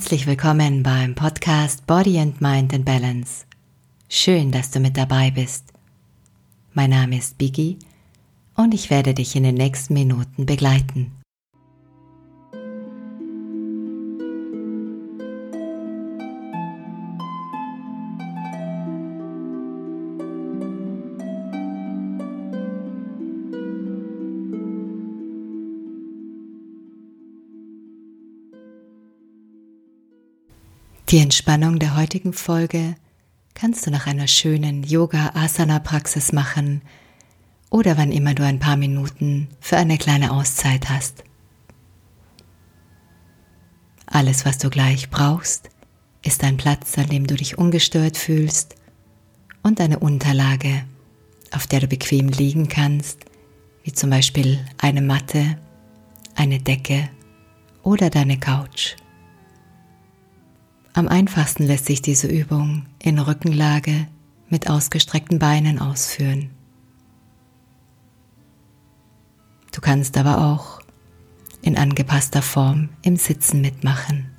Herzlich willkommen beim Podcast Body and Mind in Balance. Schön, dass du mit dabei bist. Mein Name ist Biggie und ich werde dich in den nächsten Minuten begleiten. Die Entspannung der heutigen Folge kannst du nach einer schönen Yoga-Asana-Praxis machen oder wann immer du ein paar Minuten für eine kleine Auszeit hast. Alles, was du gleich brauchst, ist ein Platz, an dem du dich ungestört fühlst und eine Unterlage, auf der du bequem liegen kannst, wie zum Beispiel eine Matte, eine Decke oder deine Couch. Am einfachsten lässt sich diese Übung in Rückenlage mit ausgestreckten Beinen ausführen. Du kannst aber auch in angepasster Form im Sitzen mitmachen.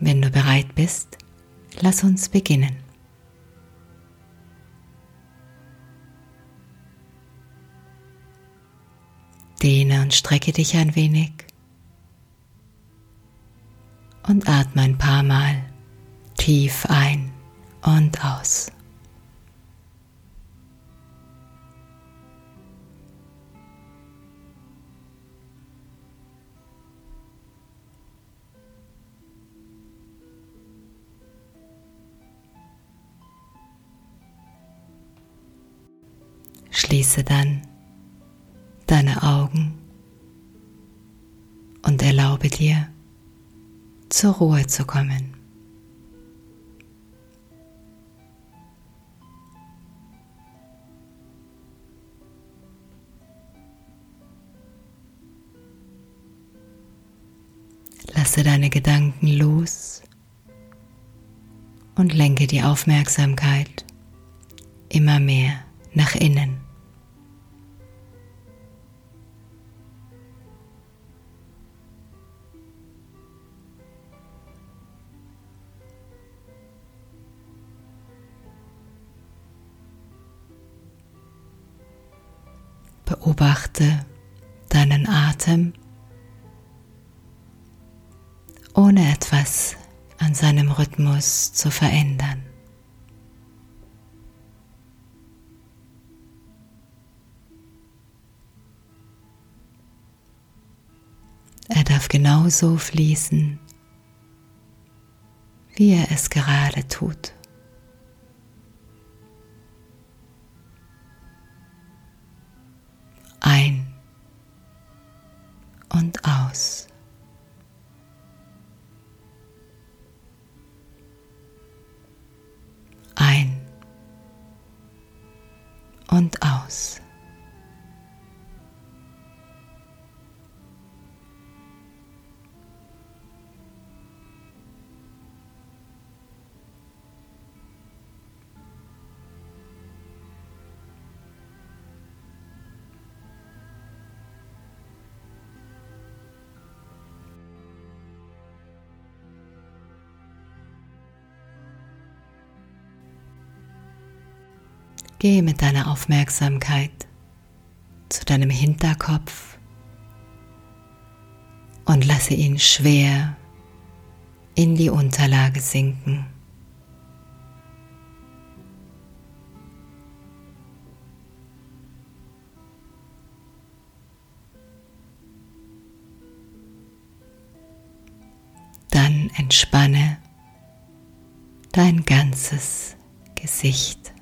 Wenn du bereit bist, lass uns beginnen. Dehne und strecke dich ein wenig und atme ein paar Mal tief ein und aus. Schließe dann deine Augen und erlaube dir, zur Ruhe zu kommen. Lasse deine Gedanken los und lenke die Aufmerksamkeit immer mehr nach innen. Beobachte deinen Atem, ohne etwas an seinem Rhythmus zu verändern. Er darf genauso fließen, wie er es gerade tut. Und aus. Gehe mit deiner Aufmerksamkeit zu deinem Hinterkopf und lasse ihn schwer in die Unterlage sinken. Dann entspanne dein ganzes Gesicht.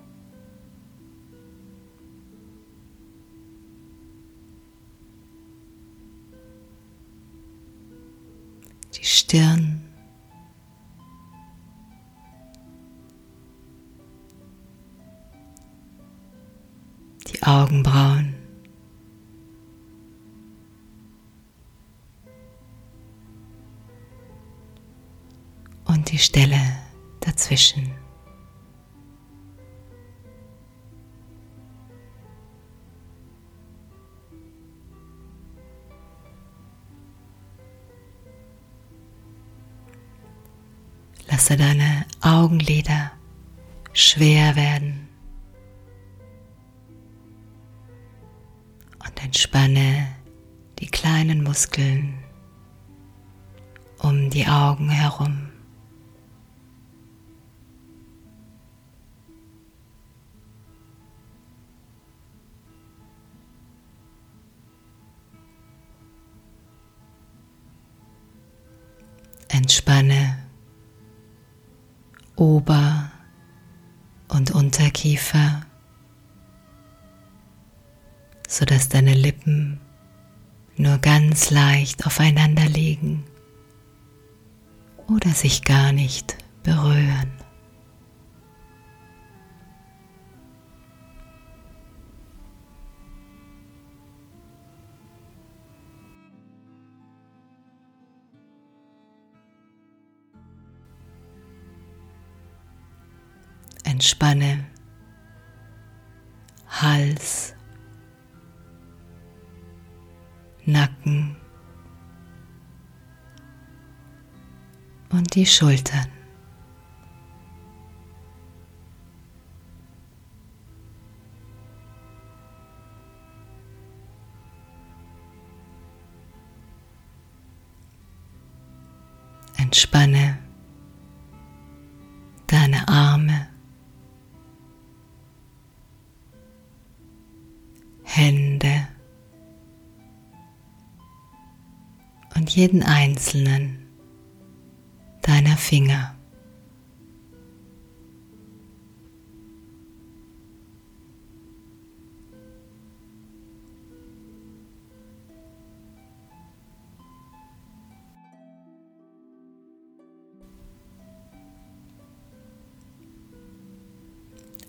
Stirn. Die Augenbrauen. Und die Stelle dazwischen. Lasse deine Augenlider schwer werden und entspanne die kleinen Muskeln um die Augen herum. Entspanne Ober- und Unterkiefer, sodass deine Lippen nur ganz leicht aufeinander liegen oder sich gar nicht berühren. Entspanne Hals, Nacken und die Schultern. Hände und jeden einzelnen deiner Finger.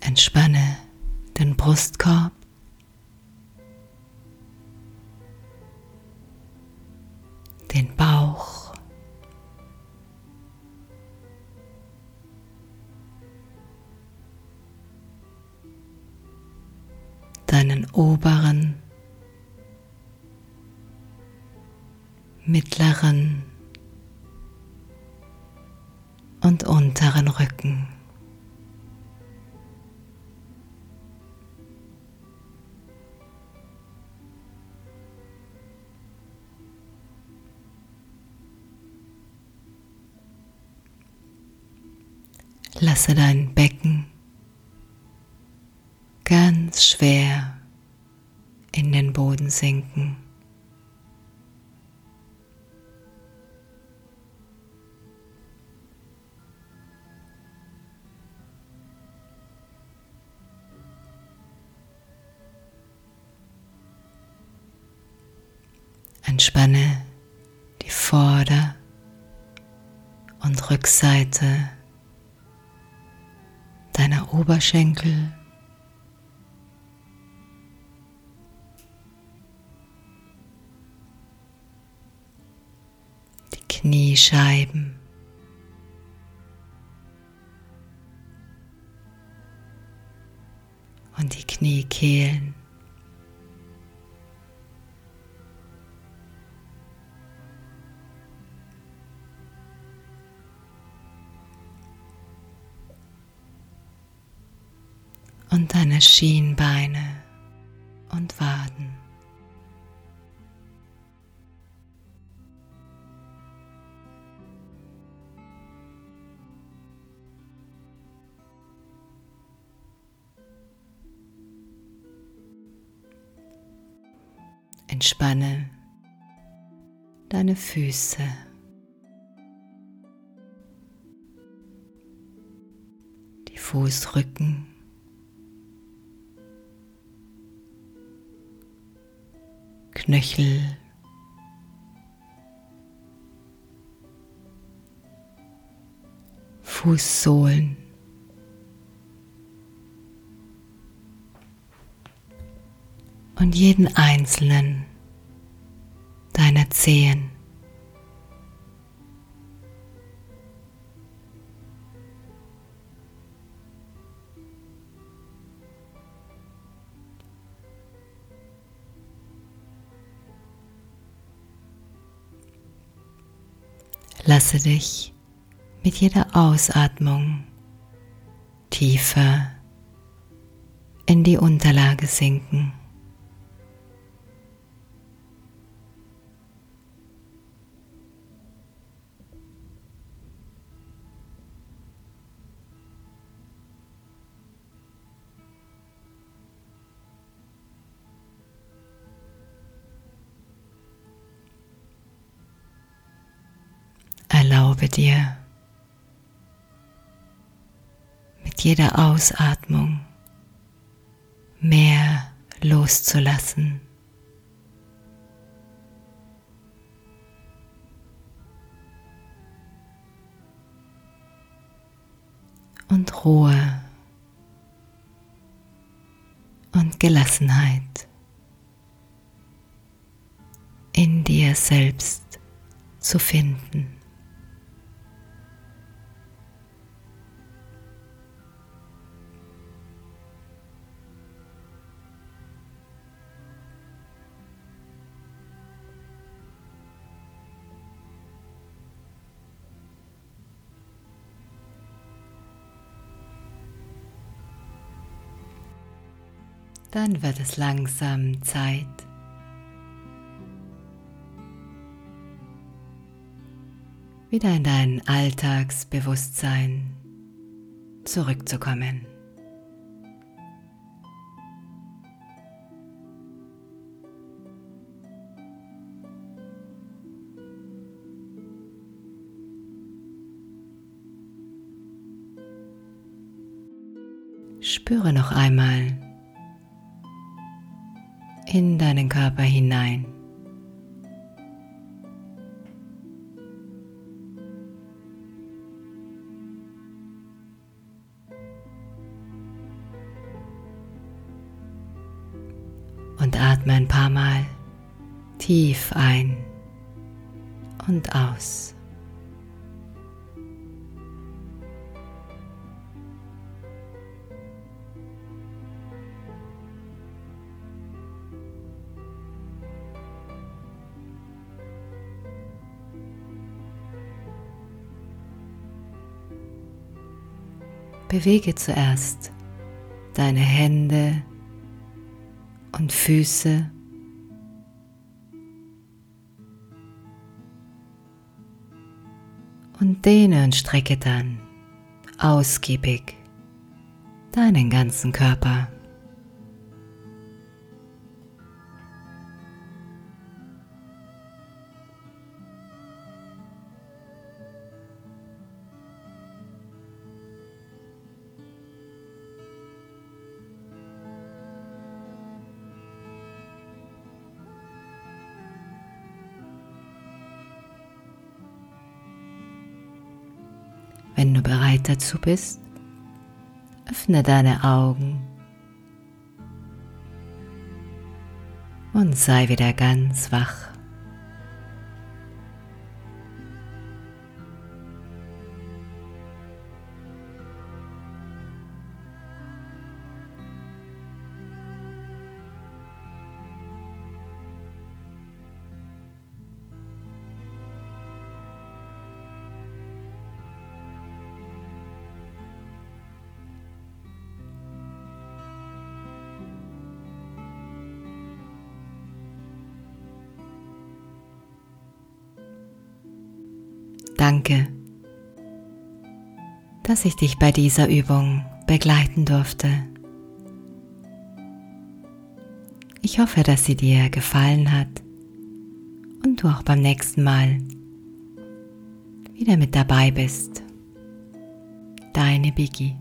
Entspanne den Brustkorb. Oberen, mittleren und unteren Rücken. Lasse dein Becken den Boden sinken. Entspanne die Vorder- und Rückseite deiner Oberschenkel. Kniescheiben. Und die Kniekehlen. und deine Schienbeine und Waden. Entspanne deine Füße. Die Fußrücken. Knöchel, Fußsohlen, und jeden einzelnen deiner Zehen. Lasse dich mit jeder Ausatmung tiefer in die Unterlage sinken. Erlaube dir mit jeder Ausatmung mehr loszulassen. Und Ruhe und Gelassenheit in dir selbst zu finden. Dann wird es langsam Zeit, wieder in dein Alltagsbewusstsein zurückzukommen. Spüre noch einmal, in deinen Körper hinein. Und atme ein paar Mal tief ein und aus. Bewege zuerst deine Hände und Füße. Und dehne und strecke dann ausgiebig deinen ganzen Körper. Wenn du bereit dazu bist, öffne deine Augen und sei wieder ganz wach. Danke, dass ich dich bei dieser Übung begleiten durfte. Ich hoffe, dass sie dir gefallen hat und du auch beim nächsten Mal wieder mit dabei bist. Deine Biggie.